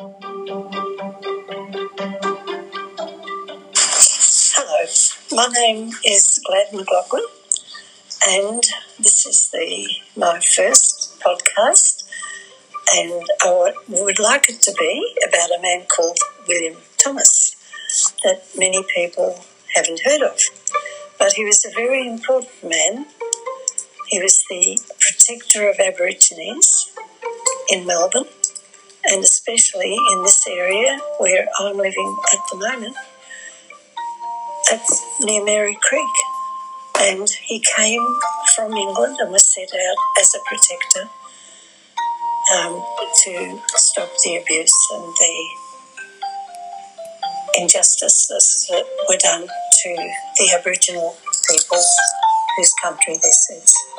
Hello, my name is Glad McLaughlin, and this is the my first podcast, and I would like it to be about a man called William Thomas that many people haven't heard of, but he was a very important man. He was the protector of Aborigines in Melbourne and especially in this area where I'm living at the moment. That's near Merri Creek. And he came from England and was set out as a protector um, to stop the abuse and the injustices that were done to the Aboriginal people whose country this is.